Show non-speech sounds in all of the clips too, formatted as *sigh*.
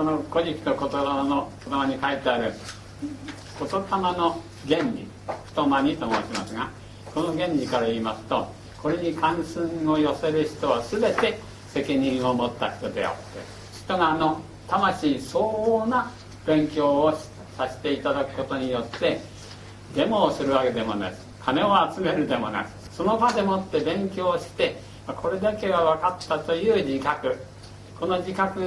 この「古事記」と言葉の言葉に書いてある言霊の原理太間にと申しますがこの原理から言いますとこれに関心を寄せる人は全て責任を持った人であって人があの魂相応な勉強をさせていただくことによってデモをするわけでもなく金を集めるでもなくその場でもって勉強してこれだけは分かったという自覚。この自覚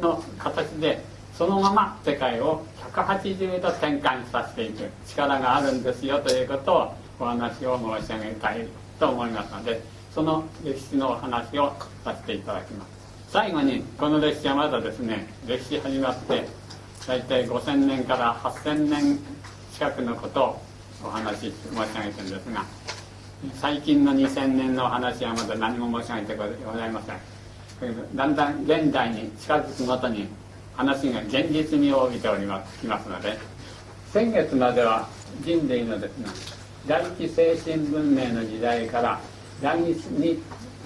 の形でそのまま世界を180度転換させていく力があるんですよということをお話を申し上げたいと思いますのでその歴史のお話をさせていただきます最後にこの歴史はまだですね歴史始まって大体5000年から8000年近くのことをお話し申し上げてるんですが最近の2000年のお話はまだ何も申し上げてございません。だんだん現代に近づくごとに話が現実味を帯びておりますきますので。先月までは人類のですね第一精神文明の時代から第二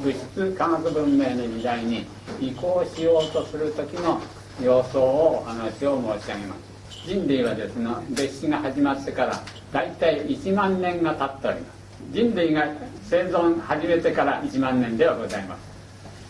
物質科学文明の時代に移行しようとする時の様相をお話を申し上げます。人類はですね歴史が始まってから大体1万年が経っております。人類が生存始めてから1万年ではございます。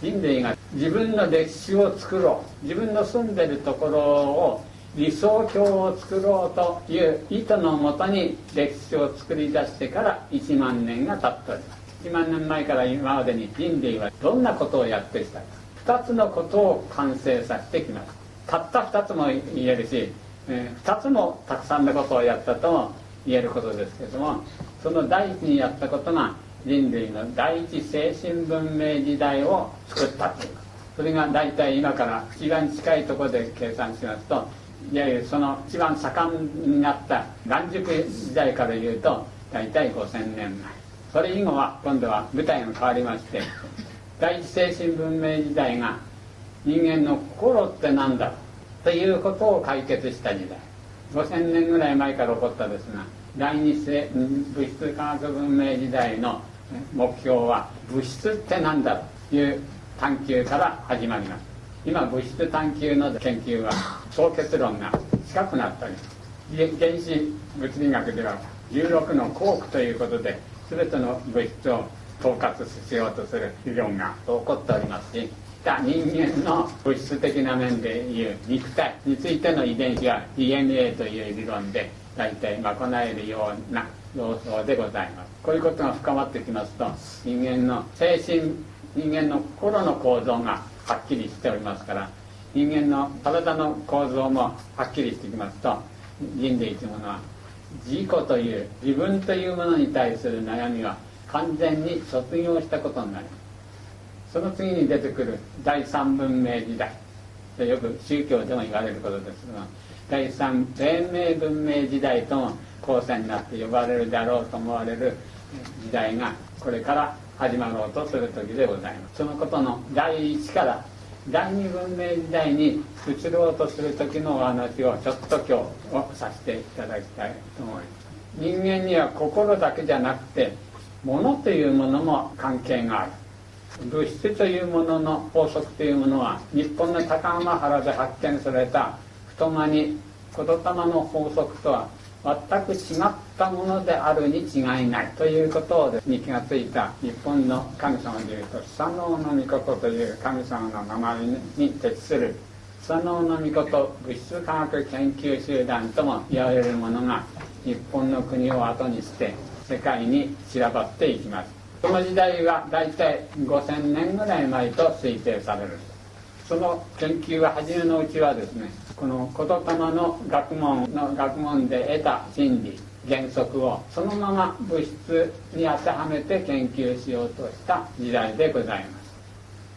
人類が自分の歴史を作ろう。自分の住んでるところを理想郷を作ろうという意図のもとに歴史を作り出してから1万年が経っております。1万年前から今までに人類はどんなことをやってきたか。2つのことを完成させてきますた。った2つも言えるし、えー、2つもたくさんのことをやったとも言えることですけどもその第一にやったことが人類の第一精神文明時代を作ったという。それが大体今から一番近いところで計算しますといわゆるその一番盛んになった元熟時代から言うと大体5000年前。それ以後は今度は舞台が変わりまして第一精神文明時代が人間の心って何だということを解決した時代。5000年ぐらい前から起こったですが第二世物質科学文明時代の目標は物質って何だという探求から始まります。今物質探求の研究は総結論が近くなったり原子物理学では16の光区ということで全ての物質を統括しようとする理論が起こっておりますし人間の物質的な面でいう肉体についての遺伝子は DNA という理論で大体賄えるような様相でございます。こういうことが深まってきますと人間の精神人間の心の構造がはっきりしておりますから人間の体の構造もはっきりしてきますと人類というものは自己という自分というものに対する悩みは完全に卒業したことになります。その次に出てくる第三文明時代よく宗教でも言われることですが第三生命文明時代とも後世になって呼ばれるであろうと思われる時代がこれから始まろうとする時でございます。そのことの第一から第二文明時代に移ろうとする時のお話をちょっと今日をさせていただきたいと思います。人間には心だけじゃなくて物というものも関係がある。物質というものの法則というものは日本の高浜原で発見された太間に言霊の法則とは全く違ったものであるに違いないということをに気がついた日本の神様でいうと佐野の御事という神様の名前に徹する佐野の御事物質科学研究集団とも言われるものが日本の国を後にして世界に散らばっていきます。その時代は大体5000年ぐらい前と推定される。その研究は初めのうちはですねこの言霊の学問の学問で得た真理原則をそのまま物質に当てはめて研究しようとした時代でございます。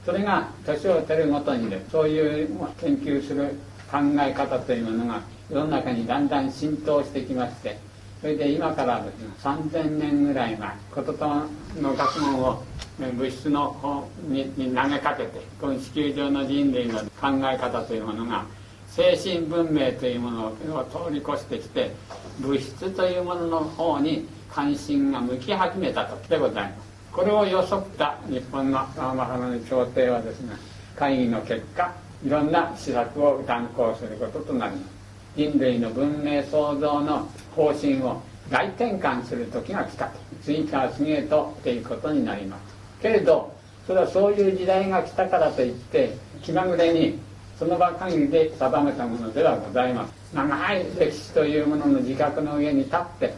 それが年を経るごとにでそういう研究する考え方というものが世の中にだんだん浸透してきましてそれで今からですね3000年ぐらい前言霊の学問を物質の方に投げかけてこの地球上の人類の考え方というものが精神文明というものを通り越してきて物質というものの方に関心が向き始めた時でございます。これを予測った日本の天原の朝廷はですね会議の結果いろんな施策を断行することとなります。人類の文明創造の方針を大転換する時が来たと。次から次へとっていうことになります。けれどそれはそういう時代が来たからといって気まぐれにその場限りで定めたものではございます。長い歴史というものの自覚の上に立って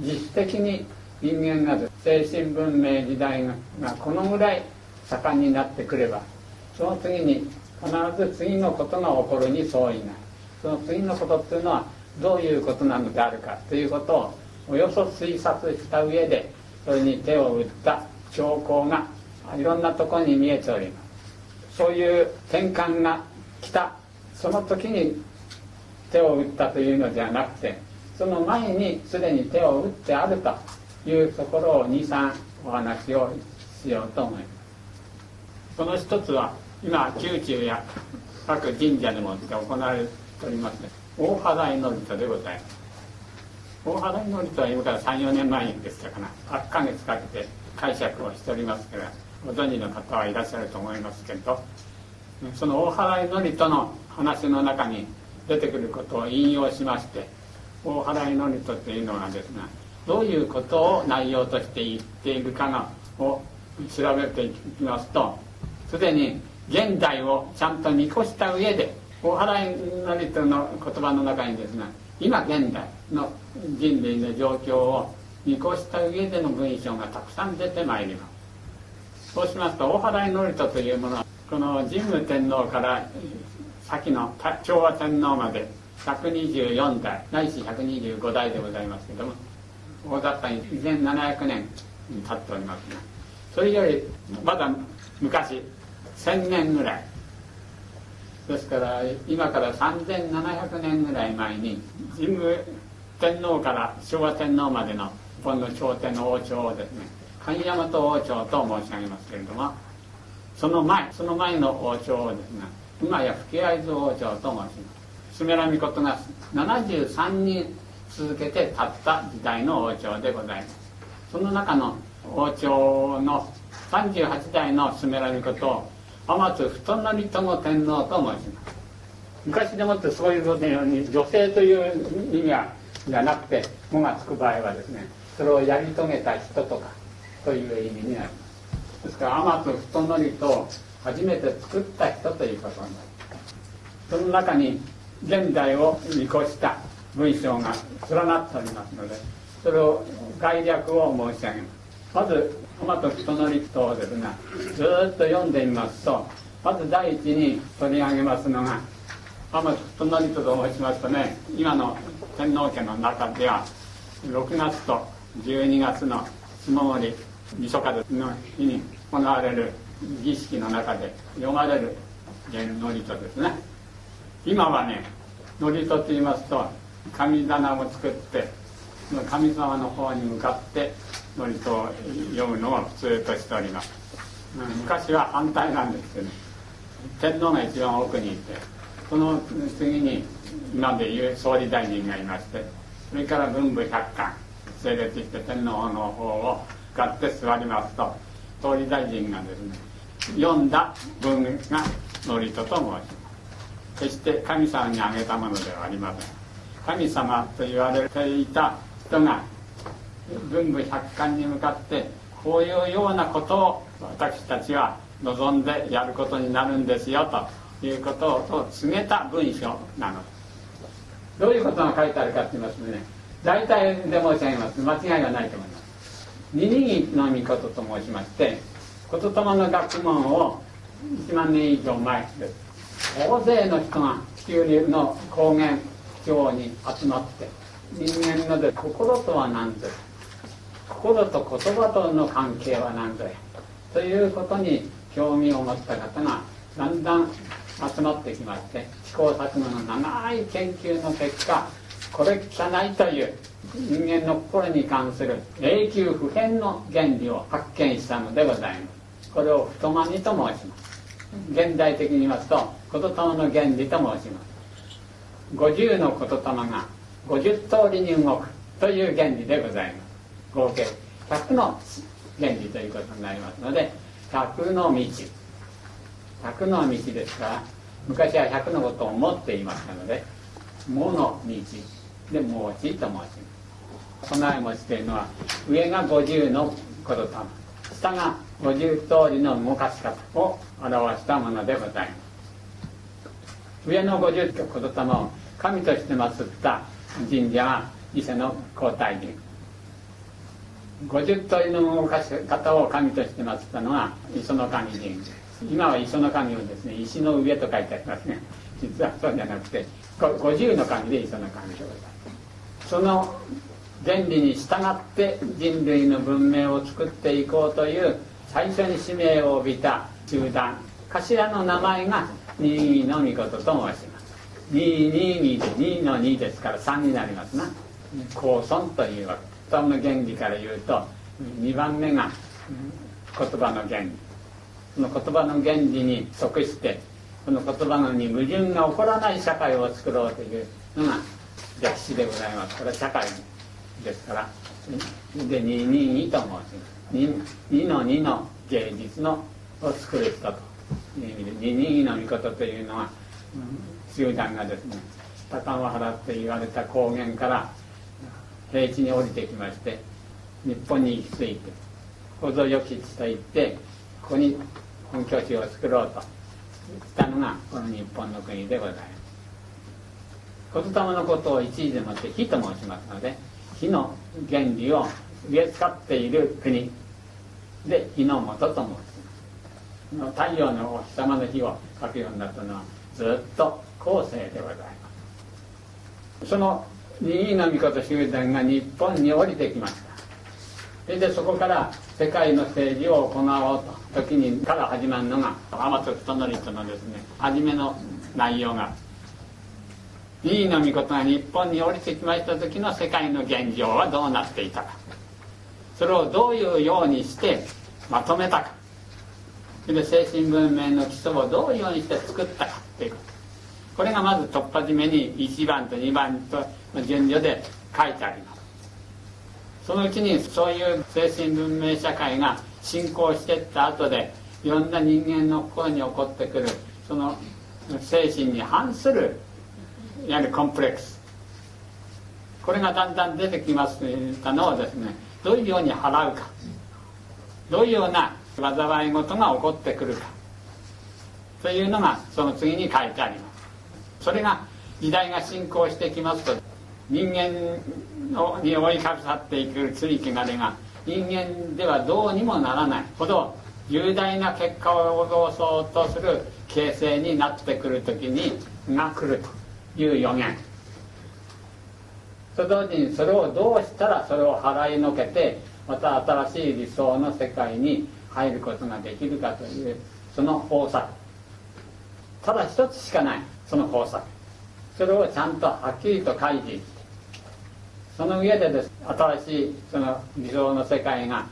実質的に人間が精神文明時代がこのぐらい盛んになってくればその次に必ず次のことが起こるに相違ない。その次のことっていうのはどういうことなのであるかということをおよそ推察した上でそれに手を打った兆候がいろんなところに見えております。そういう転換が来た。その時に手を打ったというのではなくてその前にすでに手を打ってあるというところを23お話をしようと思います。その一つは今宮中や各神社でも行われております大払いのりとでございます。大払いのりとは今から34年前でしたかな。8ヶ月かけて解釈をしておりますからご存知の方はいらっしゃると思いますけどその大払いのりとの話の中に出てくることを引用しまして大払いのりというのはですがどういうことを内容として言っているかのを調べていきますとすでに現代をちゃんと見越した上で大払いのりとの言葉の中にですが今現代の人類の状況を見越した上での文章がたくさん出てまいります。そうしますと大払いのりとというものはこの神武天皇から先の昭和天皇まで124代ないし125代でございますけども大雑把に2700年に経っておりますがそれよりまだ昔1000年ぐらい。ですから今から3700年ぐらい前に神武天皇から昭和天皇までの日本の朝廷の王朝をですね神大和王朝と申し上げますけれどもその前その前の王朝をですね今や吹合図王朝と申します。スメラミコトが73人続けて立った時代の王朝でございます。その中の王朝の38代のスメラミコトを天津太則友天皇と申します。昔でもってそういうことのように女性という意味はじゃなくて「も」がつく場合はですねそれをやり遂げた人とかという意味になります。ですから天津太則と初めて作った人ということになるその中に現代を見越した文章が連なっておりますのでそれを概略を申し上げます。まず天津太則とですがずっと読んでみますとまず第一に取り上げますのが天津太則と申しますとね今の天皇家の中では6月と12月の下森みそかの日に行われる儀式の中で読まれる祝詞ですね。今はね祝詞と言いますと神棚を作って神様の方に向かって祝詞を読むのを普通としております。昔は反対なんですけど、ね、天皇が一番奥にいてその次に今でいう総理大臣がいましてそれから文武百官整列して天皇の方を使って座りますと総理大臣がですね読んだ文が祝詞と申します。決して神様にあげたものではありません。神様と言われていた人が文武百官に向かってこういうようなことを私たちは望んでやることになるんですよということを告げた文章なの。どういうことが書いてあるかと言いますとね大体で申し上げます。間違いはないと思います。二人の御事と申しまして言霊の学問を1万年以上前です。大勢の人が地球流の高原地方に集まって人間ので心とは何ぞ。や心と言葉との関係は何ぞや。ということに興味を持った方がだんだん集まってきまして試行錯誤の長い研究の結果これ汚いという人間の心に関する永久不変の原理を発見したのでございます。これを太まにと申します。現代的に言いますと言霊の原理と申します。50の言霊が50通りに動くという原理でございます。合計100の原理ということになりますので100の道。100の道ですから昔は100のことを持っていましたので「もの道」で「もち」と申します。備え持ちというのは上が50のことた下が50通りの動かし方を表したものでございます。上の50と言霊を神として祀った神社は伊勢の皇太神50通の動かし方を神として祀ったのは磯の神神。今は磯の神をですね石の上と書いてありますね。実はそうじゃなくて50の神で磯の神でございますその原理に従って人類の文明を作っていこうという最初に使命を帯びた集団頭の名前が二の御事と申します。222で2の2ですから3になりますな。高尊というわけ。その原理から言うと2番目が言葉の原理。その言葉の原理に即してこの言葉のに矛盾が起こらない社会を作ろうというのが歴史でございます。これは社会ですから。で222と申します。2, 2の2の芸術のを作る人という意味で222の御事というのは、集団がですね。高尾原って言われた高原から平地に降りてきまして日本に行き着いて構造良き地といってここに本拠地を作ろうとしたのがこの日本の国でございます。言霊のことを一時でもって火と申しますので火の原理を植え使っている国で火の元と申します。太陽のお日様の火を書くようになったのはずっと後世でございます。その新の御事集団が日本に降りてきました。それでそこから世界の政治を行おうと時にから始まるのが天津人則とのですね初めの内容が。新の御事が日本に降りてきました時の世界の現状はどうなっていたか。それをどういうようにしてまとめたか。それで精神文明の基礎をどういうようにして作ったかっていう。ことこれがまず突破締めに1番と2番と順序で書いてあります。そのうちにそういう精神文明社会が進行していった後でいろんな人間の心に起こってくる。その精神に反するやはりコンプレックス。これがだんだん出てきますたのをですねどういうように払うか。どういうような災い事が起こってくるか。というのがその次に書いてあります。それが時代が進行してきますと人間に追いかかっていく罪汚れが人間ではどうにもならないほど重大な結果を起こそうとする形成になってくる時にが来るという予言。と同時にそれをどうしたらそれを払いのけてまた新しい理想の世界に入ることができるかというその方策。ただ一つしかないその方策。それをちゃんとはっきりと書いていってその上でです。新しいその理想の世界が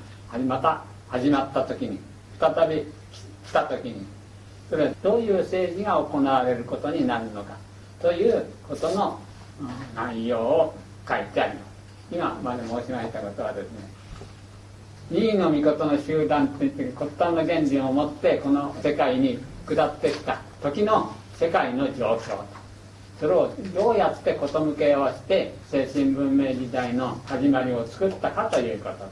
また始まった時に再び来た時にそれはどういう政治が行われることになるのかということの内容を書いてあります。今まで申しましたことはですね二位の御事の集団といって骨端の原理を持ってこの世界に下ってきた時の世界の状況それをどうやって事向けをして精神文明時代の始まりを作ったかということ。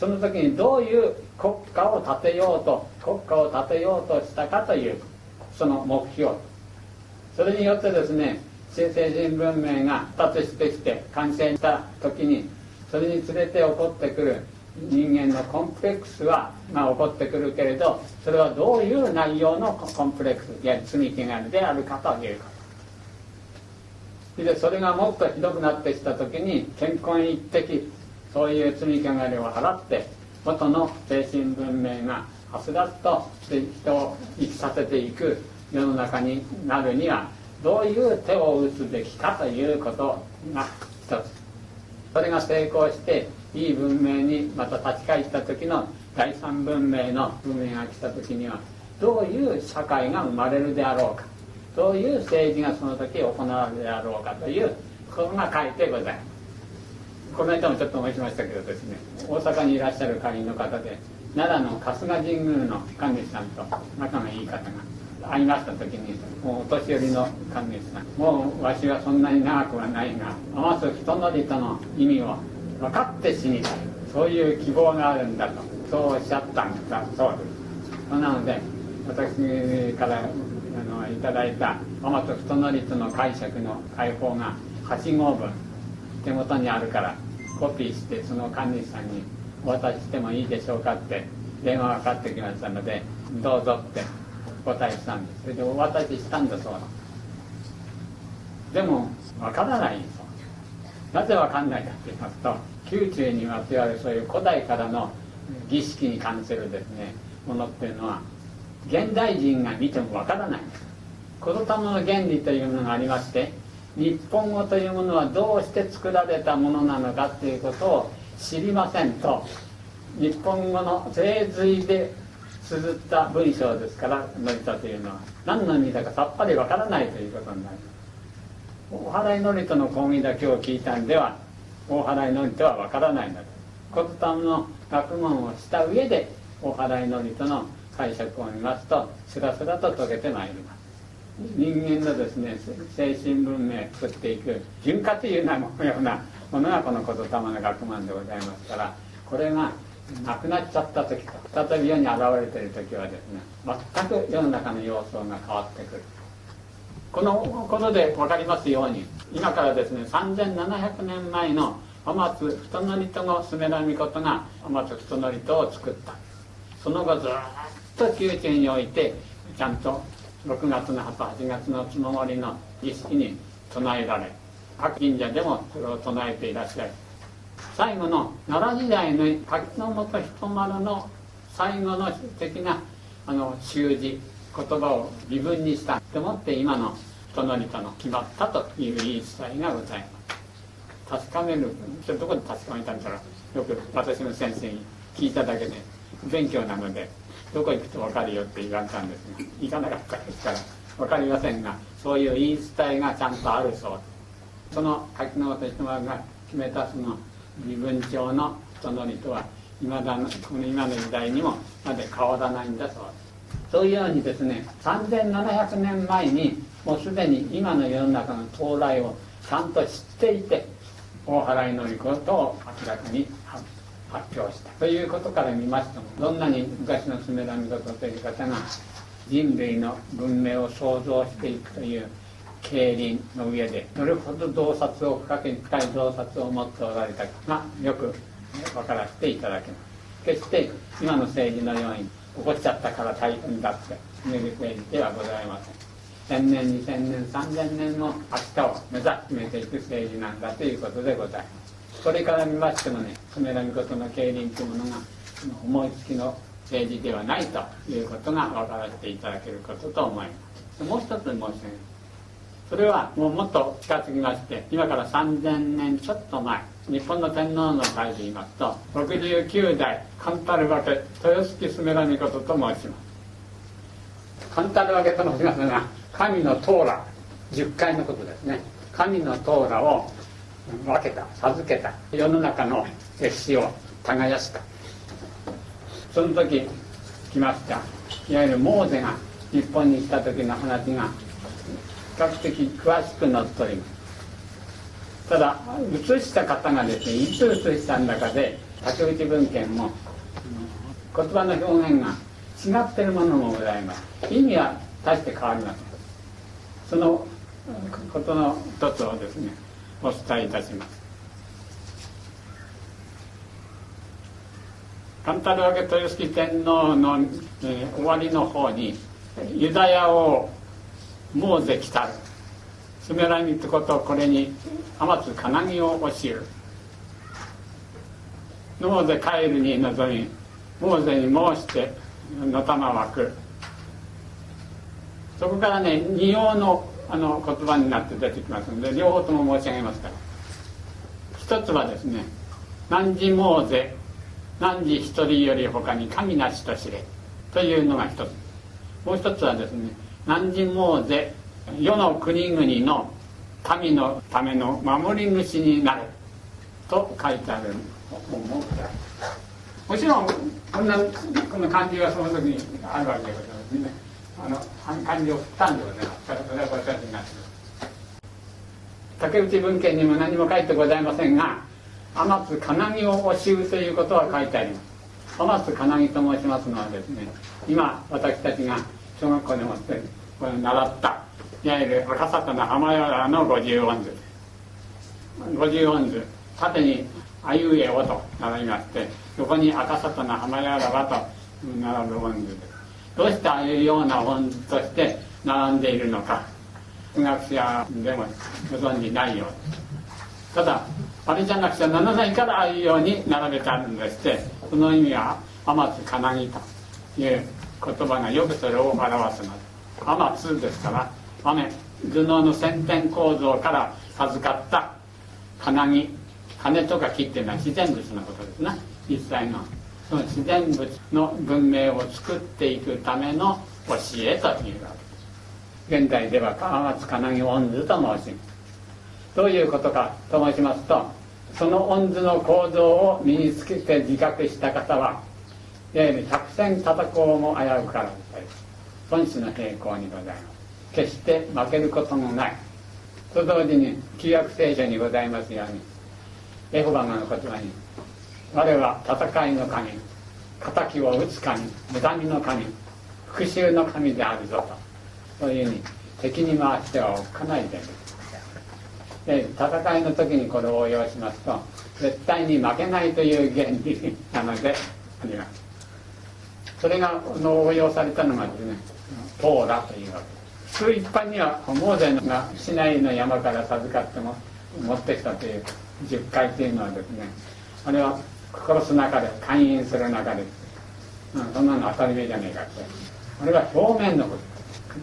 その時にどういう国家を建てようと国家を建てようとしたかというその目標。それによってですね新精神文明が発達してきて完成した時にそれにつれて起こってくる人間のコンプレックスは、まあ、起こってくるけれどそれはどういう内容のコンプレックスや罪汚れであるかということ。でそれがもっとひどくなってきた時に健康一滴そういう罪汚れを払って元の精神文明がはすらっと人を生きさせていく世の中になるにはどういう手を打つべきかということが一つ。それが成功していい文明にまた立ち返った時の第三文明の文明が来た時にはどういう社会が生まれるであろうか。どういう政治がその時行われるであろうかということが書いてございます。この間もちょっと申しましたけどですね大阪にいらっしゃる会員の方で奈良の春日神宮の神主さんと仲がいい方が会いました時にもうお年寄りの神主さんもうわしはそんなに長くはないが天津人の人の意味を分かって死にたいそういう希望があるんだとそうおっしゃったんだそうです。なので私からのいただいた天津人の人の解釈の解放が8号分手元にあるからコピーしてその管理士さんにお渡ししてもいいでしょうかって電話がかかってきましたのでどうぞってお答えしたんですそれでお渡ししたんだそうでもわからないそうなぜわかんないかって言いますと宮中にまつわるそういう古代からの儀式に関するですねものっていうのは現代人が見てもわからない。んです言霊の原理というものがありまして日本語というものはどうして作られたものなのかということを知りませんと。日本語の精髄で綴った文章ですからノリタというのは何の意味だかさっぱりわからないということになります大払いノリトの講義だけを聞いたんでは大払いノリトはわからないので言霊の学問をした上で大払いノリトの解釈を見ますとスラスラと解けてまいります。人間のですね精神文明を作っていく潤滑油なようなものがこの言霊の学問でございますからこれがなくなっちゃった時と再び世に現れている時はですね全く世の中の様相が変わってくる。このことで分かりますように今からですね3700年前の天津太則戸のスメラミコトが天津太則戸を作った。その後ずっと宮中においてちゃんと6月の葉と8月のつもりの儀式に唱えられ各神社でもそれを唱えていらっしゃる最後の奈良時代の柿の本人丸の最後の的なあの習字言葉を微分にしたと思って今の人の人の決まったという言い伝えがございます確かめるどこで確かめたんだろうよく私の先生に聞いただけで勉強なのでどこ行くと分かるよって言われたんですが行かなかったですから分かりませんがそういう言い伝えがちゃんとあるそう。でその柿の本人丸が決めたその身分帳の人のりとはいまだこの今の時代にもまで変わらないんだそう。ですそういうようにですね3700年前にもうすでに今の世の中の到来をちゃんと知っていて大払いのりことを明らかに発表したということから見ましてもどんなに昔のスメラミコトという方が人類の文明を創造していくという競輪の上でどれほど洞察を深く深い洞察を持っておられたかがよく分からせていただけます決して今の政治のように起こっちゃったから大変だって決める政治ではございません1000年2000年3000年の明日を目指してめていく政治なんだということでございます。これから見ましてもね染めらみことの競輪というものが思いつきの政治ではないということが分からせていただけることと思います。もう一つ申し上げます。それはもうもっと近づきまして今から3000年ちょっと前日本の天皇の会で言いますと69代カンタル分け豊敷スメラミコトと申します。カンタル分けと申しますが神のトーラ10回のことですね。神のトーラを分けた授けた世の中の歴史を耕した。その時来ました。いわゆるモーゼが日本に来た時の話が比較的詳しく載っております。ただ写した方がですねいつ写したんだかで竹内文献も言葉の表現が違ってるものもございます。意味は大して変わりません。そのことの一つをですねお伝えいたします。カンタルアゲ豊敷天皇の、えー、終わりの方にユダヤ王モーゼ来たる。スメラミってことをこれに天津金木を教える。モーゼ帰る。に臨みモーゼに申してのたま湧くそこからね二様のあの言葉になって出てきますので両方とも申し上げますから。一つはですね「何時モーゼ何時一人より他に神なしと知れ」というのが一つ。もう一つはですね何時モーゼ世の国々の神のための守り主になると書いてある本ももちろんこんなこの漢字はその時にあるわけでございますね。あの漢字を振ったんでございますそれは私になって竹内文献にも何も書いてございませんが天津金木を教うということは書いてあります天津金木と申しますのはですね今私たちが小学校でもって習ったいわゆる赤魚浜屋の五十音図五十音図縦に「あいうえお」と並びまして横に赤魚浜屋がと並ぶ音図ですどうしてああいうような音図として並んでいるのか。数学者でもご存じないようですただあれじゃなくてならないからああいうように並べてあるんでして。その意味は「天津金木」という言葉がよくそれを表すの。です天津ですから雨頭脳の先天構造から授かった金木金とか木っていうのは自然物のことですね実際のその自然物の文明を作っていくための教えというわけです現代では川松金木音図と申しますどういうことかと申しますとその音図の構造を身につけて自覚した方はいわゆる百戦戦こうも危うから本質の平行にございます。決して負けることのない。と同時に旧約聖書にございますようにエホバがの言葉に我は戦いの神。敵を打つ神。無みの神。復讐の神であるぞと。そういうふうに敵に回してはおかないでで戦いの時にこれを応用しますと絶対に負けないという原理 *laughs* なのであります。それがの応用されたのがですねポーラというわけ。です普通一般にはモーゼが市内の山から授かっても持ってきたという10回というのはですねあれは殺す中で勧誘する中で、うん、そんなの当たり前じゃねえかって。あれは表面のこと。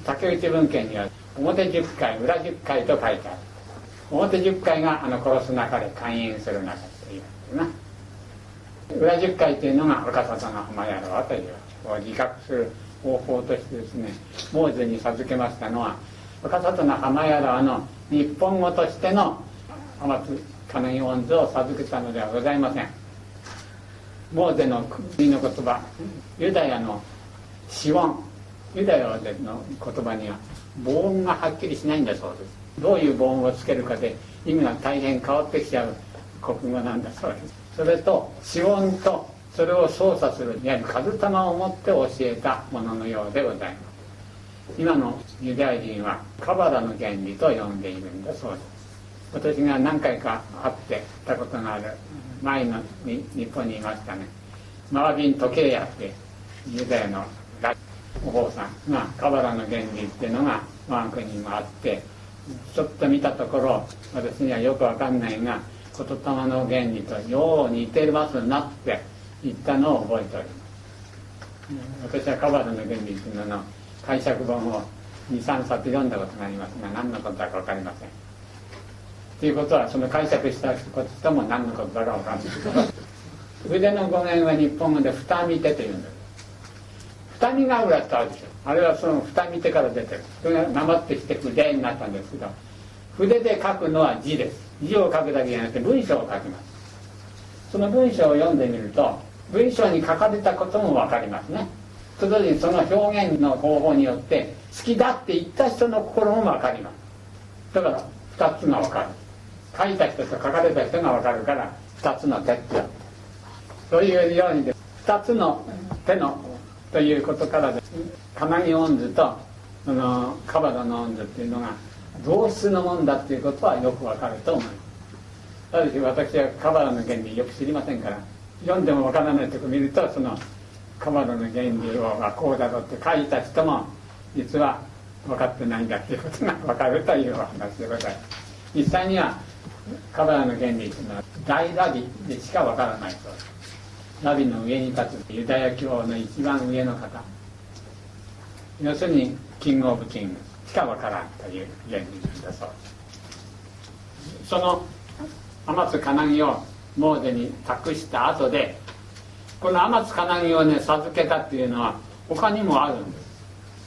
竹内文献には表10回裏10回と書いてある。表10回があの殺す中で勧誘する中というわけですな。裏10回というのが若里の浜やろうという自覚する方法としてですねモーゼに授けましたのは若里の浜やろうの日本語としての天津金木音図を授けたのではございません。モーゼの国の言葉ユダヤの死音ユダヤの言葉には母音がはっきりしないんだそうです。どういう母音をつけるかで意味が大変変わってきちゃう国語なんだそうです。それと死音とそれを操作するいわゆる数玉を持って教えたもののようでございます。今のユダヤ人はカバラの原理と呼んでいるんだそうです。私が何回か会ってたことがある前の日本にいましたね。マービン時計屋ってユダヤのお坊さんがカバラの原理っていうのが我が国にもあってちょっと見たところ私にはよくわかんないが言霊の原理とよう似てますなって言ったのを覚えております。私はカバラの原理っていうのの解釈本を23冊読んだことがありますが何のことだか分かりません。ということはその解釈したことも何のことだか分かんない筆の語源は日本語で二見てというんだ。二見ヶ浦ってあるでしょ。あれはその二見てから出てる。それがなまってきて筆になったんですけど筆で書くのは字です。字を書くだけじゃなくて文章を書きます。その文章を読んでみると文章に書かれたことも分かりますね。と同時にその表現の方法によって好きだって言った人の心も分かります。だから2つが分かる。書いた人と書かれた人が分かるから2つの手って。そういうようにで2つの手のということからです金木音図とそのカバダの音図っていうのが同質のもんだっていうことはよく分かると思いますただし私はカバラの原理よく知りませんから読んでも分からないとこ見るとそのカバラの原理をこうだろうって書いた人も実は分かってないんだっていうことが分かるというお話でございます。実際にはカバラの原理っていうのは大ラビでしか分からないそうですラビの上に立つユダヤ教の一番上の方要するにキングオブキングしか分からんという原理なんだそうですその天津金。木をモーゼに託した後でこの天津金。木をね授けたっていうのは他にもあるんです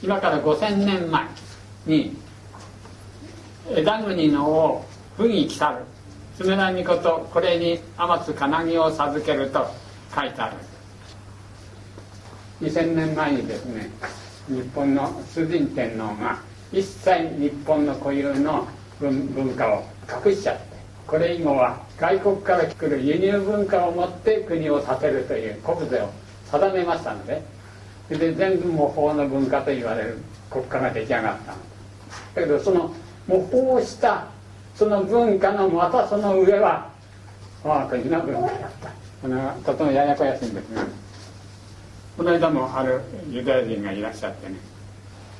今から5000年前に枝国の王不義来たる。爪なみことこれに天津金木を授けると書いてある。2000年前にですね日本の崇神天皇が一切日本の固有の文化を隠しちゃってこれ以後は外国から来る輸入文化を持って国を建てるという国税を定めましたのでで全部模倣の文化と言われる国家が出来上がっただけどその模倣したその文化のまたその上は我が国の文化だった。このとてもややこやしいんですがこの間もあるユダヤ人がいらっしゃってね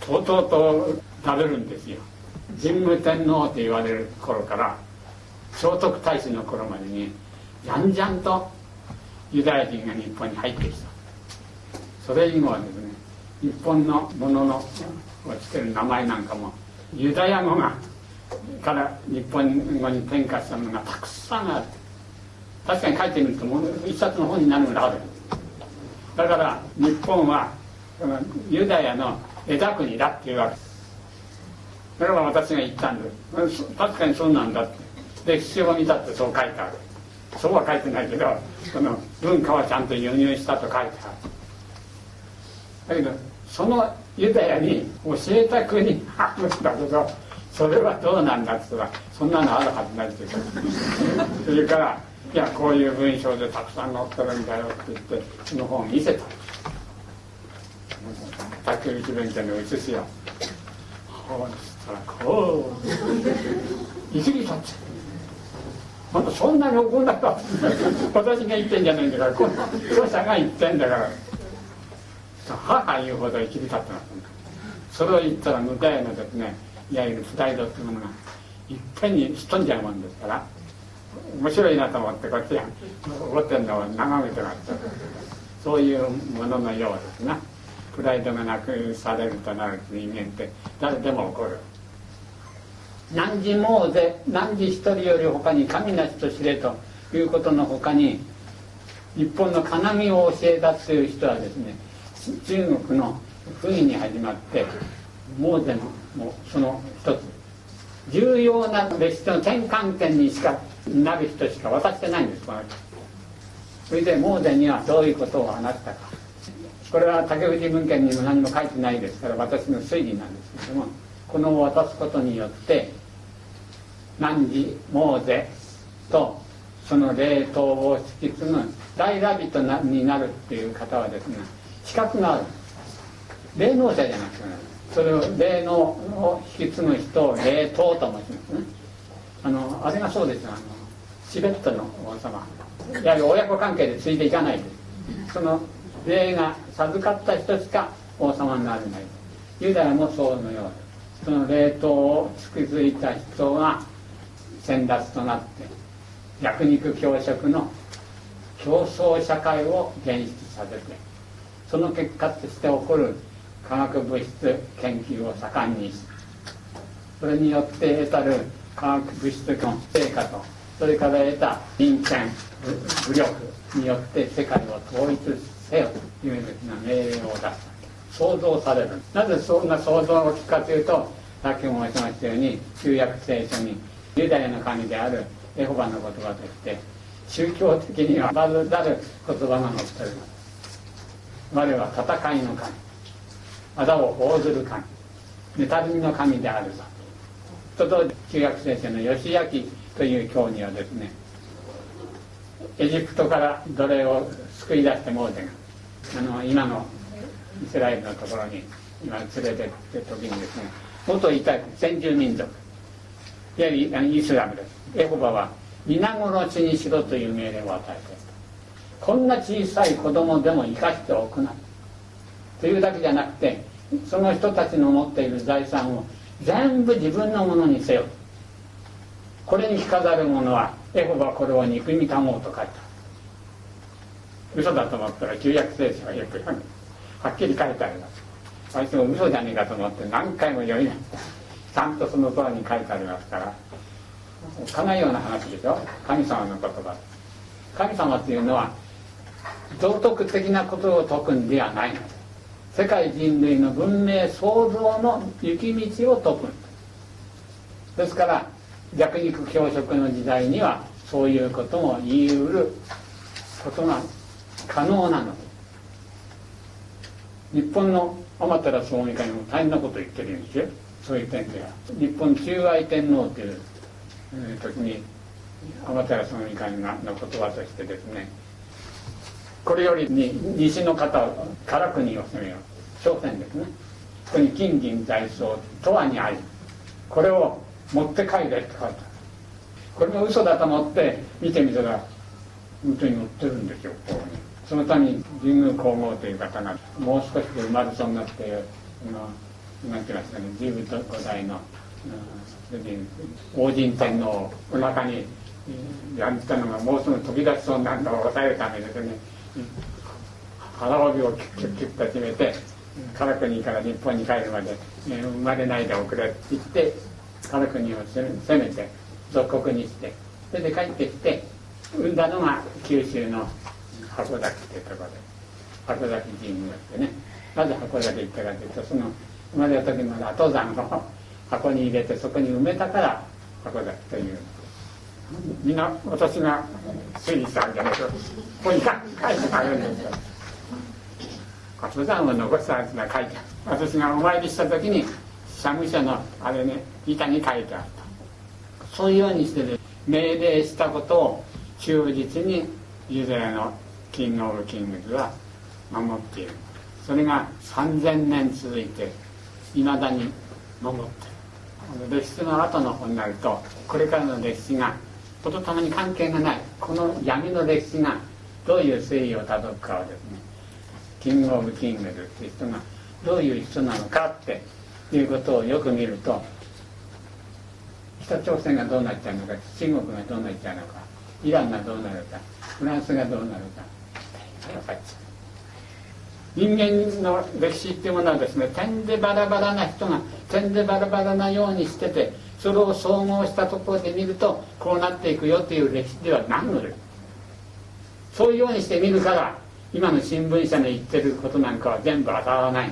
とうとうと食べるんですよ。神武天皇と言われる頃から聖徳太子の頃までにじゃんじゃんとユダヤ人が日本に入ってきた。それ以後はですね日本のもののをつける名前なんかもユダヤ語がから日本語に転化したものがたくさんある。確かに書いてみるともう一冊の本になるぐらいあるだから日本はユダヤの枝国だっていうわけです。それは私が言ったんです確かにそうなんだって。歴史を見たってそう書いてある。そうは書いてないけどその文化はちゃんと輸入したと書いてある。だけどそのユダヤに教えた国あるんだけどそれはどうなんだって言ったらそんなのあるはずないって言うそれからいやこういう文章でたくさん載ってるんだよって言ってその本見せた卓球一文献の写しをこうしたらこういきり立っちゃうまだそんなに怒んなかった私が言ってんじゃないんだから著者が言ってんだから母言うほどいきり立ってますそれを言ったら向かいのですね。いわゆるプライドっていうものがいっぺんにすっ飛んじゃうもんですから面白いなと思ってこっちが怒ってるのを眺めてましたそういうもののようですな。プライドがなくされるとなる人間って誰でも起こる。何時もうぜ何時一人より他に神なしと知れということの他に日本の要を教えたという人はですね中国の不意に始まってモーゼもその一つ重要な歴史の転換点にしかなる人しか渡してないんです。この人それでモーゼにはどういうことを話したかこれは竹内文献にも何も書いてないですから私の推理なんです。けどもこの渡すことによって汝モーゼとその霊統を引き継ぐ大ラビットになるってい。う方はですね資格がある。霊能者じゃなくてそれを霊能を引き継ぐ人を霊統と申しますねあのあれがそうですあのチベットの王様やはり親子関係でついていかないですその霊が授かった人しか王様になれないユダヤもそうのようでその霊統を築いた人が先達となって弱肉強食の競争社会を現出させてその結果として起こる化学物質研究を盛んにしそれによって得たる化学物質の成果とそれから得た人権武力によって世界を統一せよというですね命令を出した。想像されるなぜそんな想像が聞くかというとさっきも申しましたように旧約聖書にユダヤの神であるエホバの言葉として宗教的にはまずざる言葉が載っております我は戦いの神。仇を応ずる神。妬みの神であるとと旧約聖書の義明という教にはですねエジプトから奴隷を救い出してモーゼがあの今のイスラエルのところに今連れてって時にですね元いた先住民族。いわゆるイスラムです。エホバは皆殺しにしろという命令を与えて。こんな小さい子供でも生かしておくな。とというだけじゃなくてその人たちの持っている財産を全部自分のものにせよ。これに着飾る者はエホバこれを憎みたもうと書いた。嘘だと思ったら旧約聖書はよくはっきり書いてあります。私も嘘じゃねえかと思って何回も読みましたちゃんとその通りに書いてありますからかないような話でしょ。神様の言葉。神様っていうのは道徳的なことを説くんではないの。世界人類の文明創造の行き道を説く。ですから弱肉強食の時代にはそういうことも言い得ることが可能なの。日本の天照総務会も大変なこと言ってるんですよ。そういう点では。日本中愛天皇という、時に天照総務会がの言葉としてですねこれよりに西の方を唐国を攻めよう朝鮮ですね。ここに金銀財宝永遠にありこれを持って帰れって書いてある。これも嘘だと思って見てみたら本当に載ってるんですよここに。そのために神宮皇后という方がもう少しで生まれそうになって何て言いますかね15代の、うん、王神天皇をお腹にやったのがもうすぐ飛び出しそうになるのを抑えるためですね。腹帯をキュッキュッキュッと決めて唐国から日本に帰るまで、生まれないでおくれって言って唐国を攻めて属国にしてそれで帰ってきて産んだのが九州の函館っていうところで函館神宮ってね。なぜ函館行ったかというとその生まれた時の後山を箱に入れてそこに埋めたから函館というみんな私が推理したんじゃないけどここに書いてあるんですよ。登山を残したやつが書いてある。私がお参りした時に社務所のあれね板に書いてあった。そういうようにしてね命令したことを忠実にユダヤのキング・オブ・キングズは守っている。それが3000年続いていまだに守っている。歴史の後の方になるとこれからの歴史がととたまに関係がないこの闇の歴史がどういう推移をたどるかをですねキング・オブ・キングズっていう人がどういう人なのかっていうことをよく見ると北朝鮮がどうなっちゃうのか中国がどうなっちゃうのかイランがどうなるかフランスがどうなるかやっぱり人間の歴史っていうものはですね点でバラバラな人が点でバラバラなようにしててそれを総合したところで見るとこうなっていくよっていう歴史ではないのでそういうようにして見るから今の新聞社の言ってることなんかは全部当たらない。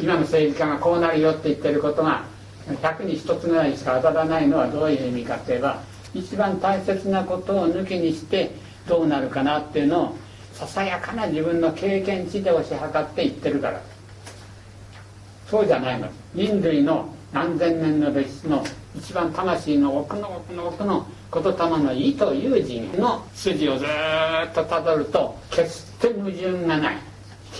今の政治家がこうなるよって言ってることが100に1つぐらいしか当たらないのはどういう意味かといえば一番大切なことを抜きにしてどうなるかなっていうのをささやかな自分の経験値で押し量って言ってるから。そうじゃないの。人類の何千年の歴史の一番魂の奥の奥の奥の言霊の意という人の筋をずっとたどると決して矛盾がない。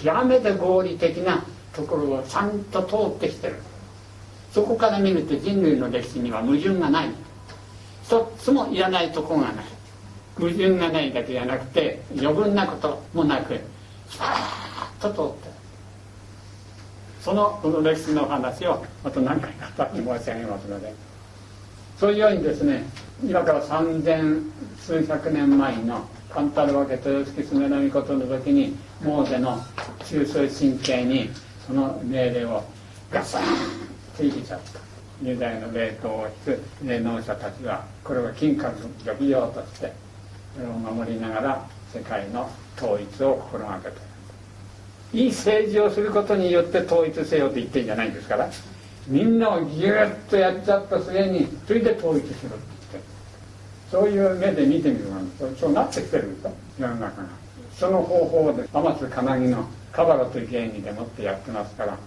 極めて合理的なところをちゃんと通ってきてる。そこから見ると人類の歴史には矛盾がない。一つもいらないところがない。矛盾がないだけじゃなくて余分なこともなくスパーッと通って。そのこの歴史の話をまた何回かに申し上げますので。そういうようにですね今から三千数百年前の勘太郎家豊月常の御事の時にモーゼの中枢神経にその命令をガサンと入れちゃった。ユダヤの霊凍を引く霊能者たちはこれは金閣玉葉としてを守りながら世界の統一を心がけていい政治をすることによって統一せよと言ってんじゃないんですから。みんなをギュッとやっちゃった末にそれで統一しろって言ってそういう目で見てみるのそうなってきてるんですよ。世の中が。その方法で。天津金木のカバラという芸人でもってやってますから。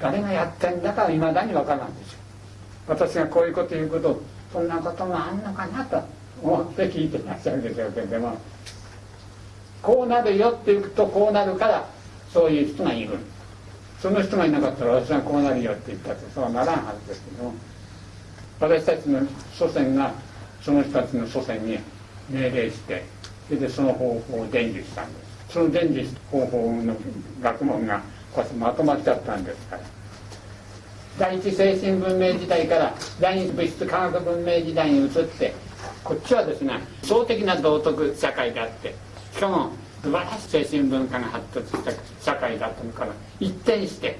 誰がやってんだかいまだに分からんでしょ私がこういうこと言うことそんなこともあんのかなと。思って聞いてらっしゃるんでしょうけども。こうなるよって言うとこうなるからそういう人がいる。その人がいなかったら私はこうなるよって言ったってそうならんはずですけど私たちの祖先がその人たちの祖先に命令してそれでその方法を伝授したんです。その伝授方法の学問がこうまとまっちゃったんですから。第一精神文明時代から第二物質科学文明時代に移ってこっちはですね総的な道徳社会であってしかも素晴らしい精神文化が発達した社会だったのから一転して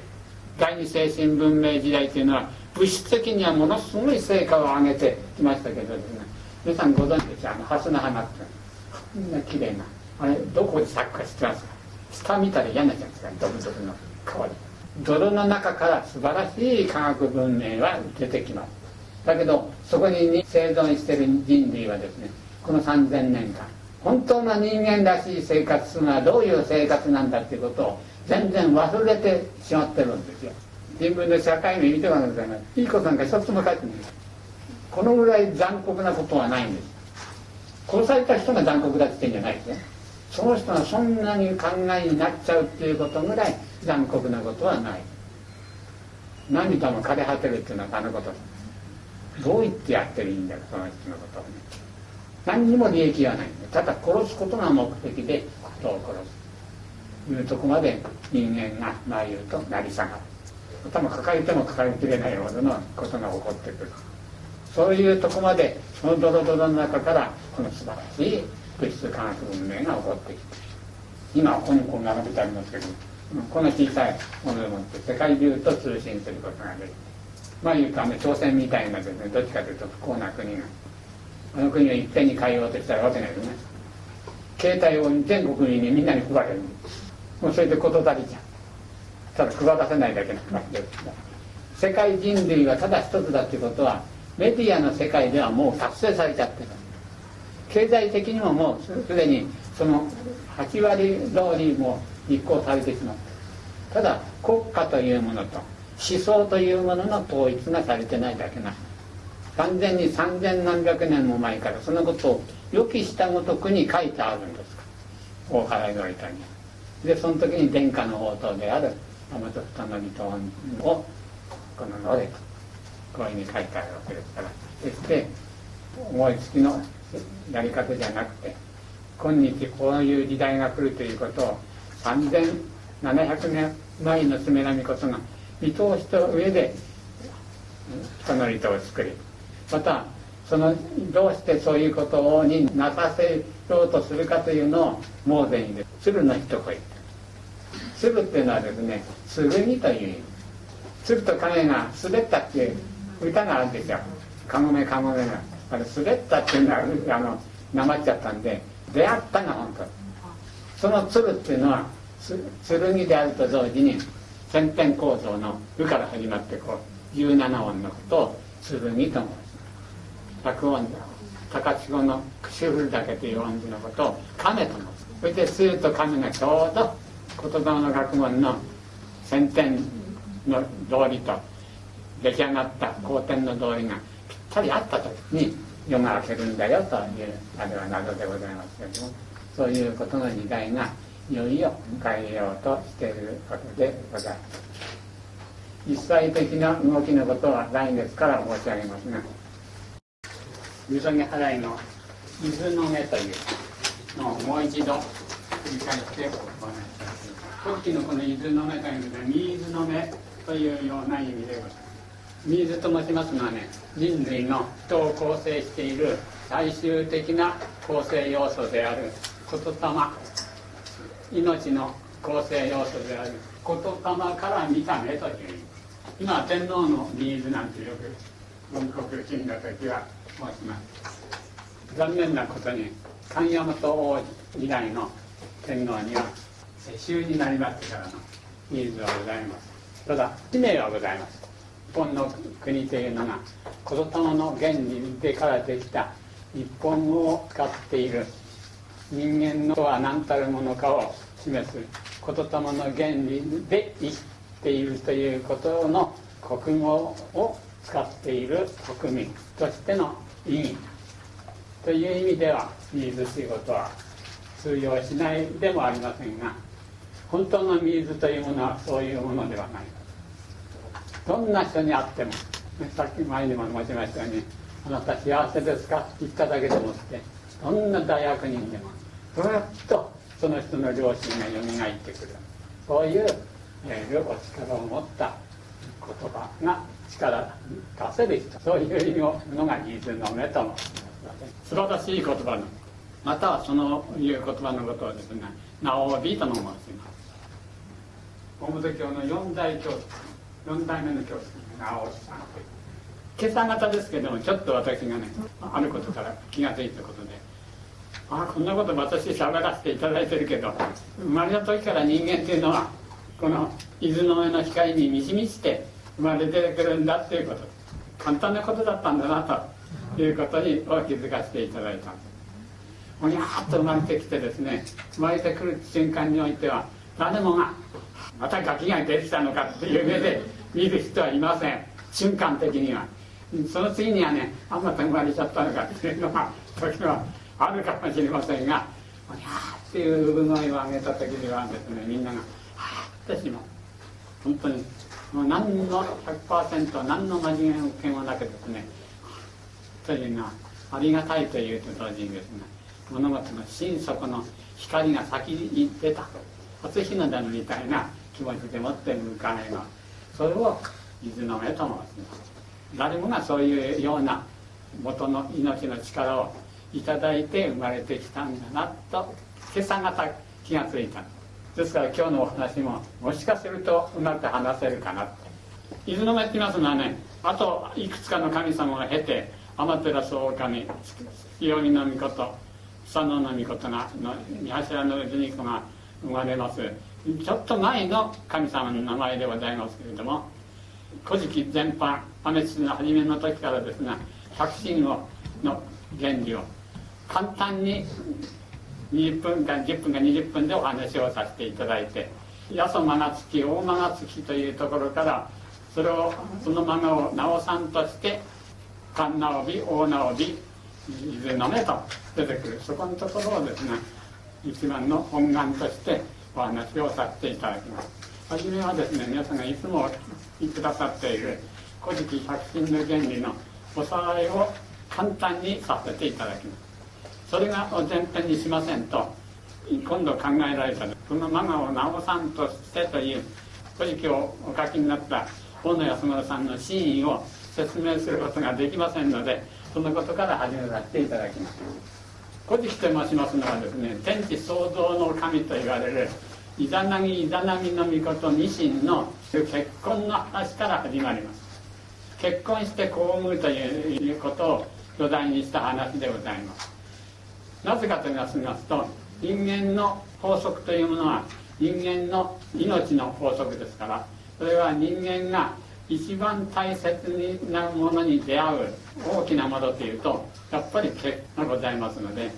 第二精神文明時代というのは物質的にはものすごい成果を上げてきましたけどですね皆さんご存知ですあの蓮の花って。こんな綺麗なあれどこで咲くか知ってますか？下見たら嫌なっちゃうんですかドブドブの香り泥の中から素晴らしい科学文明は出てきます。だけどそこに生存している人類はですねこの3000年間本当の人間らしい生活するのはどういう生活なんだっていうことを全然忘れてしまってるんですよ。新聞の社会面見てごらんなさい。いいことなんか一つも書いてないこのぐらい残酷なことはないんです。殺された人が残酷だって言ってんじゃないですね。その人がそんなに考えになっちゃうっていうことぐらい残酷なことはない。涙も枯れ果てるっていうのはあのことです。どう言ってやってるんだその人のことをね何にも利益はないただ殺すことが目的で人を殺すというとこまで人間がまあ言うと成り下がる頭抱えても抱えきれないほどのことが起こってくるそういうとこまでそのドロドロの中からこの素晴らしい物質科学文明が起こってきて今香港が並べてありますけどこの小さいものでもって世界中と通信することができてまあ言うとあの朝鮮みたいなですねどっちかというと不幸な国があの国をいっぺんに変えようとしたらわけないですね。携帯を全国民にみんなに配れる。もうそれで事足りちゃう。ただ配らせないだけの話です。世界人類はただ一つだっていうことはメディアの世界ではもう達成されちゃってる。経済的にももうすでにその8割通りも実行されてしまったただ国家というものと思想というものの統一がされてないだけな。完全に三千何百年も前からそのことを予期したごとくに書いてあるんです大原の板に。でその時に殿下の応答である天と二の離島をこの「のれ」とこういうふうに書いてあるわけですから。決して思いつきのやり方じゃなくて今日こういう時代が来るということを3700年前の爪波こそが見通した上で人の糸を作りまたそのどうしてそういうことをになさせようとするかというのをモーゼにで鶴の一声鶴っていうのはですね剣という意味。鶴と影が滑ったっていう歌があるんですよ。かごめかごめが。あれ滑ったっていうのはあのなまっちゃったんで出会ったが本当。その鶴っていうのは剣であると同時に先天構造の「う」から始まってこう17音のことを剣と申します百音高千穂の串振るだけという音字のことを亀と申すそれで「す」と「亀」がちょうど言霊の学問の先天の道理と出来上がった後天の道理がぴったりあった時に夜が明けるんだよというあれは謎でございますけれどもそういうことの時代がよいよ迎えようとしていることでございます。実際的な動きのことは来月から申し上げますが急ぎ払いの伊豆の目というのをもう一度繰り返してお話します。古期のこの伊豆の目というのは水の目というような意味でございます。水と申しますのはね人類の人を構成している最終的な構成要素である言霊命の構成要素である言霊から見た目という意味今天皇の水なんてよく文国金の時は申します。残念なことに神大和王時代の天皇には世襲になりましてからのニーズはございますただ使命はございます日本の国というのが言霊の原理でからできた日本語を使っている。人間のは何たるものかを示す言霊の原理で生きているということの国語を使っている国民としての意義という意味ではニーズ仕事は通用しないでもありませんが本当のニーズというものはそういうものではないどんな人に会ってもさっき前にも申しましたように「あなた幸せですか?」って言っただけでもってどんな大悪人でもずっとその人の良心がよみがえってくる。そういういわゆるお力を持った言葉が力出せる人そういう意味のがニーズの目とも素晴らしい言葉のまたはそのいう言葉のことをですね「ナオビ」とも申します大本教の四大教4代目の教師直しさん今朝方ですけどもちょっと私がねあることから気が付いたことで。あこんなこと私喋らせていただいてるけど生まれた時から人間っていうのはこの伊豆の上の光に満ち満ちて生まれてくるんだっていうこと簡単なことだったんだなということにお気づかせていただいた。おにゃーっと生まれてきてですね生まれてくる瞬間においては誰もがまたガキが出てきたのかっていう目で見る人はいません。瞬間的には。その次にはねあんまた生まれちゃったのかっていうのが時はあるかもしれませんが「おにゃー」っていう産声を上げた時にはですねみんなが「はあ」ってしまう本当にもう何の100%何の間違いもなくですねというのはありがたいというと同時にですね物事の心底の光が先に出た初日の出みたいな気持ちでもって迎えがそれを水の目と申します。誰もがそういうような元の命の力をいただいて生まれてきたんだなと今朝方気がついたですから今日のお話ももしかするとうまく話せるかな伊豆の目って言います。のはねあといくつかの神様が経て天照大神清見の御事佐野の御事がの三柱の子が生まれます。ちょっと前の神様の名前でございますけれども「古事記」全般アメツの初めの時からですが百神をの原理を簡単に20分か10分か20分でお話をさせていただいて八十間が月大間が月というところからそれをその間がを直さんとして神直び大直び伊豆の目と出てくるそこのところをですね一番の本願としてお話をさせていただきます初めはですね皆さんがいつも言ってくださっている「古事記百神の原理」のおさらいを簡単にさせていただきます。それが前提にしませんと今度考えられたそのマガを直さんとしてという古事記をお書きになった大野安村さんの真意を説明することができませんのでそのことから始めさせていただきます。古事記と申しますのはですね天地創造の神と言われるイザナギイザナミの御事ニシンの結婚の話から始まります。結婚して子を産むということを土台にした話でございます。なぜかと言いますと人間の法則というものは人間の命の法則ですからそれは人間が一番大切なものに出会う大きなものというとやっぱり結がございますので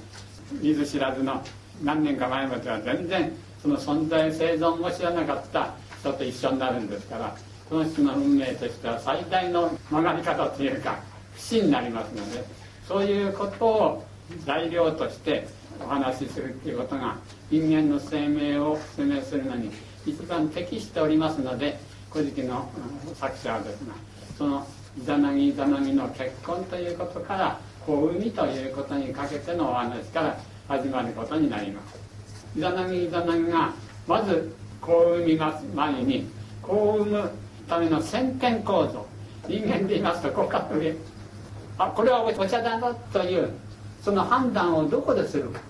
見ず知らずの何年か前までは全然その存在生存も知らなかった人と一緒になるんですからその人の運命としては最大の曲がり方というか不死になりますのでそういうことを材料としてお話しするっていうことが人間の生命を説明するのに一番適しておりますので「古事記」の作者はですがそのイザナギイザナミの結婚ということから子産みということにかけてのお話から始まることになります。イザナギイザナギがまず子を産みます前に子を産むための先天構造。人間で言いますとここから上あこれはお茶だなというその判断をどこでするか。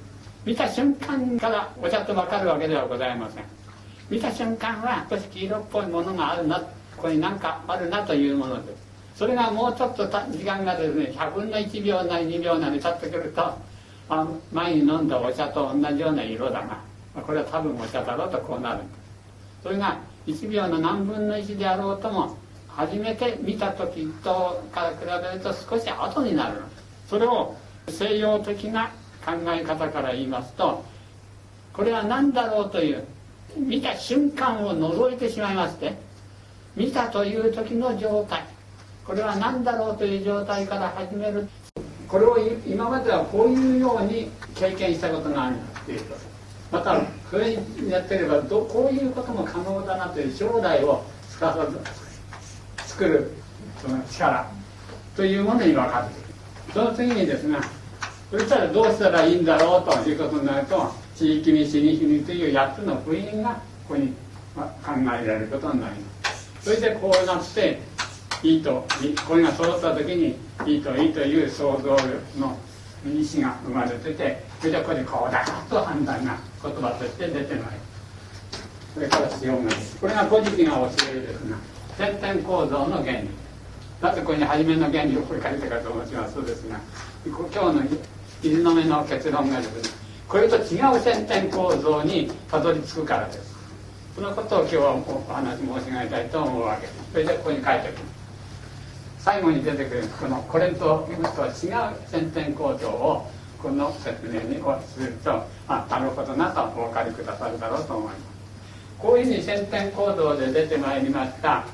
見た瞬間からお茶と分かるわけではございません。見た瞬間は少し黄色っぽいものがあるなここに何かあるなというものです。それがもうちょっと時間がですね100分の1秒なり2秒なり経ってくるとあ前に飲んだお茶と同じような色だがこれは多分お茶だろうとこうなる。それが1秒の何分の1であろうとも初めて見た時とから比べると少し後になる。それを西洋的な考え方から言いますとこれは何だろうという見た瞬間を除いてしまいまして見たという時の状態。これは何だろうという状態から始める。これを今まではこういうように経験したことがあるっていうとまたこれやってればどこういうことも可能だなという将来を司作るその力というものに分かってその次にですねそしたらどうしたらいいんだろうということになると地域に死に死にという8つの部員がここに考えられることになります。それでこうなっていいとこれが揃った時にいいといいという想像力の意思が生まれててそれでこれでこうだと判断が言葉として出てまいるそれから使用がこれが古事記が教えるですが先天構造の原理。なぜこれに初めの原理をこれ書いたからと申しますとですが今日の伊豆の目の結論がですねこれと違う先天構造にたどり着くからです。そのことを今日はお話申し上げたいと思うわけ。ですそれでここに書いておきます。最後に出てくるこのこれと今とは違う先天構造をこの説明におするとあなるほどなとお分かりくださるだろうと思います。こういうふうに先天行動で出てまいりました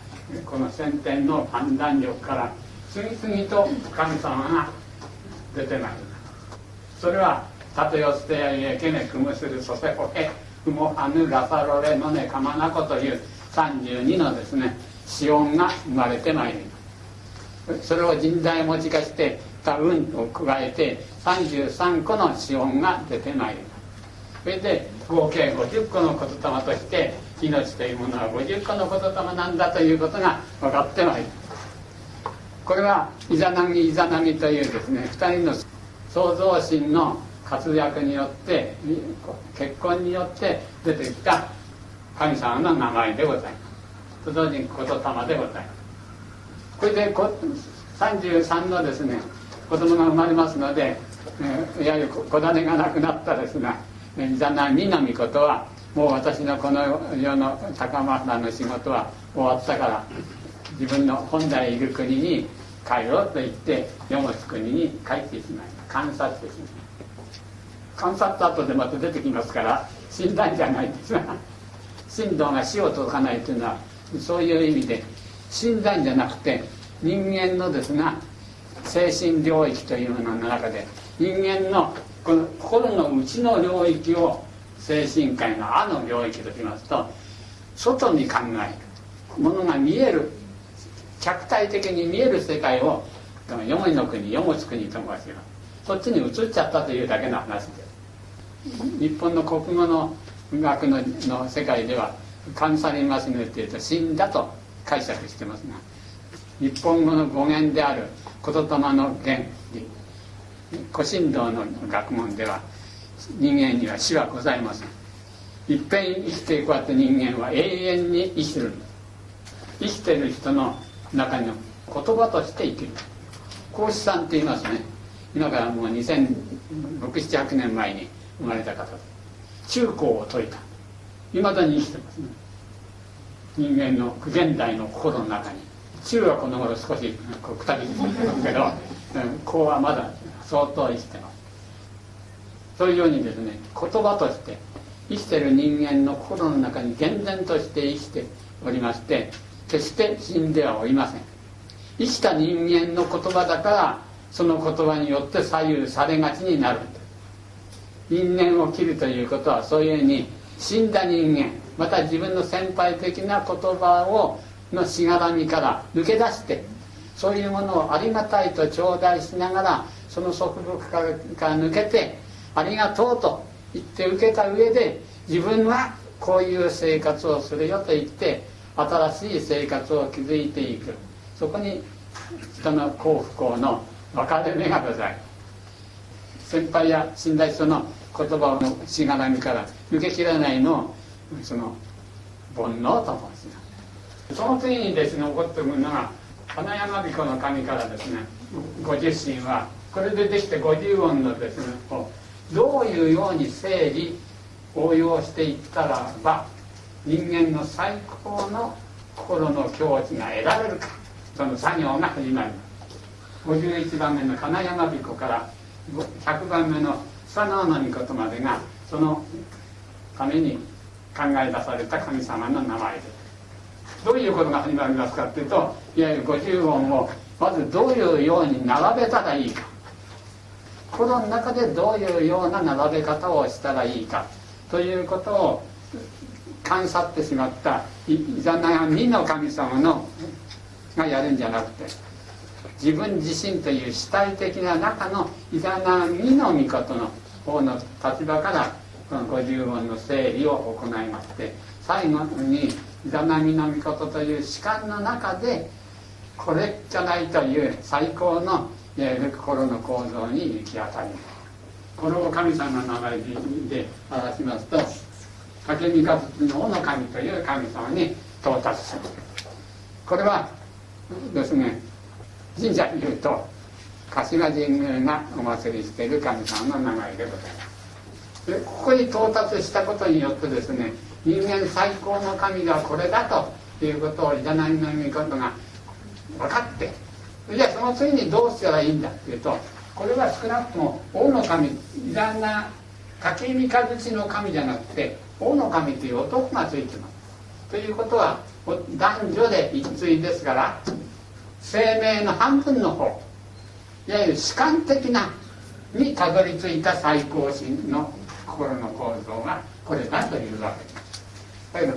この先天の判断力から次々と神様が出てまいりますそれは「たとよ捨てやゆえけねくむするそせほへふもはぬラサロレのねかまなこ」という32のですね子音が生まれてまいりますそれを人材持ち化してた運を加えて33個の子音が出てまいりますそれで合計50個の言霊として命というものは50個の言霊なんだということが分かってまいりますこれはイザナギイザナギというですね2人の創造心の活躍によって結婚によって出てきた神様の名前でございます。と同時に言霊でございます。これで33のですね子供が生まれますので、えいわゆる子種がなくなったですがイザナギの御事はもう私のこの世の高政の仕事は終わったから自分の本来いる国に帰ろうと言って世の国に帰ってしまい観察ですね観察後でまた出てきますから死んだんじゃないですが神道が死を解かないというのはそういう意味で死んだんじゃなくて人間のですが精神領域というものの中で人間のこの心の内の領域を精神界の「あ」の領域としますと外に考えるものが見える客体的に見える世界をよもの国よもつ国と申しますそっちに移っちゃったというだけの話です。日本の国語の学のの世界では「関西りますね」っていうと死んだと解釈してますが日本語の語源である言霊の原理古神道の学問では人間には死はございません。いっぺん生きていくわって人間は永遠に生きてる。んです生きてる人の中の言葉として生きる。孔子さんって言いますね。今からもう2600700年前に生まれた方。中高を説いた。いまだに生きてますね。人間の現代の心の中に。中はこの頃少しくたびついてますけど高はまだ相当生きてます。そういうようにですね言葉として生きてる人間の心の中に厳然として生きておりまして決して死んではおりません。生きた人間の言葉だからその言葉によって左右されがちになるんです因縁を切るということはそういうふうに死んだ人間また自分の先輩的な言葉をのしがらみから抜け出してそういうものをありがたいと頂戴しながらその束縛から抜けてありがとうと言って受けた上で自分はこういう生活をするよと言って新しい生活を築いていく。そこに人の幸不幸の分かれ目がござい先輩や死んだ人の言葉のしがらみから抜けきらないのをその煩悩と申します。その次にですね起こってくるのが花山彦の神からですね五十神はこれでできて五十音のですねどういうように整理応用していったらば人間の最高の心の境地が得られるかその作業が始まります。51番目の金山彦から100番目の佐野の御事までがそのために考え出された神様の名前です。どういうことが始まりますかっていうといわゆる50音をまずどういうように並べたらいいか。心の中でどういうような並べ方をしたらいいかということを観察ってしまったイザナミの神様のがやるんじゃなくて自分自身という主体的な中のイザナミの御事の方の立場からこの50音の整理を行いまして最後にイザナミの御事という主観の中でこれじゃないという最高の心の構造に行き当たりこれを神様の名前で表しますと竹三日月の尾の神という神様に到達する。これはですね神社に言うと柏神宮がお祭りしている神様の名前でございます。でここに到達したことによってですね人間最高の神がこれだということをいざないのみことが分かってじゃあその次にどうしたらいいんだっていうとこれは少なくとも大の神いざな竹見和地の神じゃなくて大の神という男がついてます。ということは男女で一対ですから生命の半分の方いわゆる主観的なにたどり着いた最高神の心の構造がこれだというわけです。だけど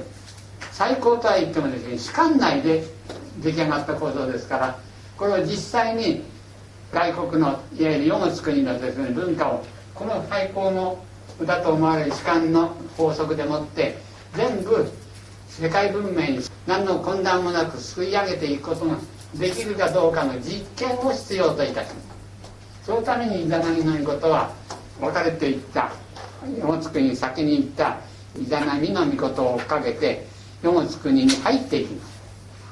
最高とは言ってもですね主観内で出来上がった構造ですからこれを実際に外国のいわゆる世の国のですね文化をこの最高のだと思われる主観の法則でもって全部世界文明に何の混乱もなくすくい上げていくことができるかどうかの実験を必要といたします。そのためにイザナギの御事は別れていった世のつ国に先に行ったイザナギの御事を追っかけて世の国に入っていきます。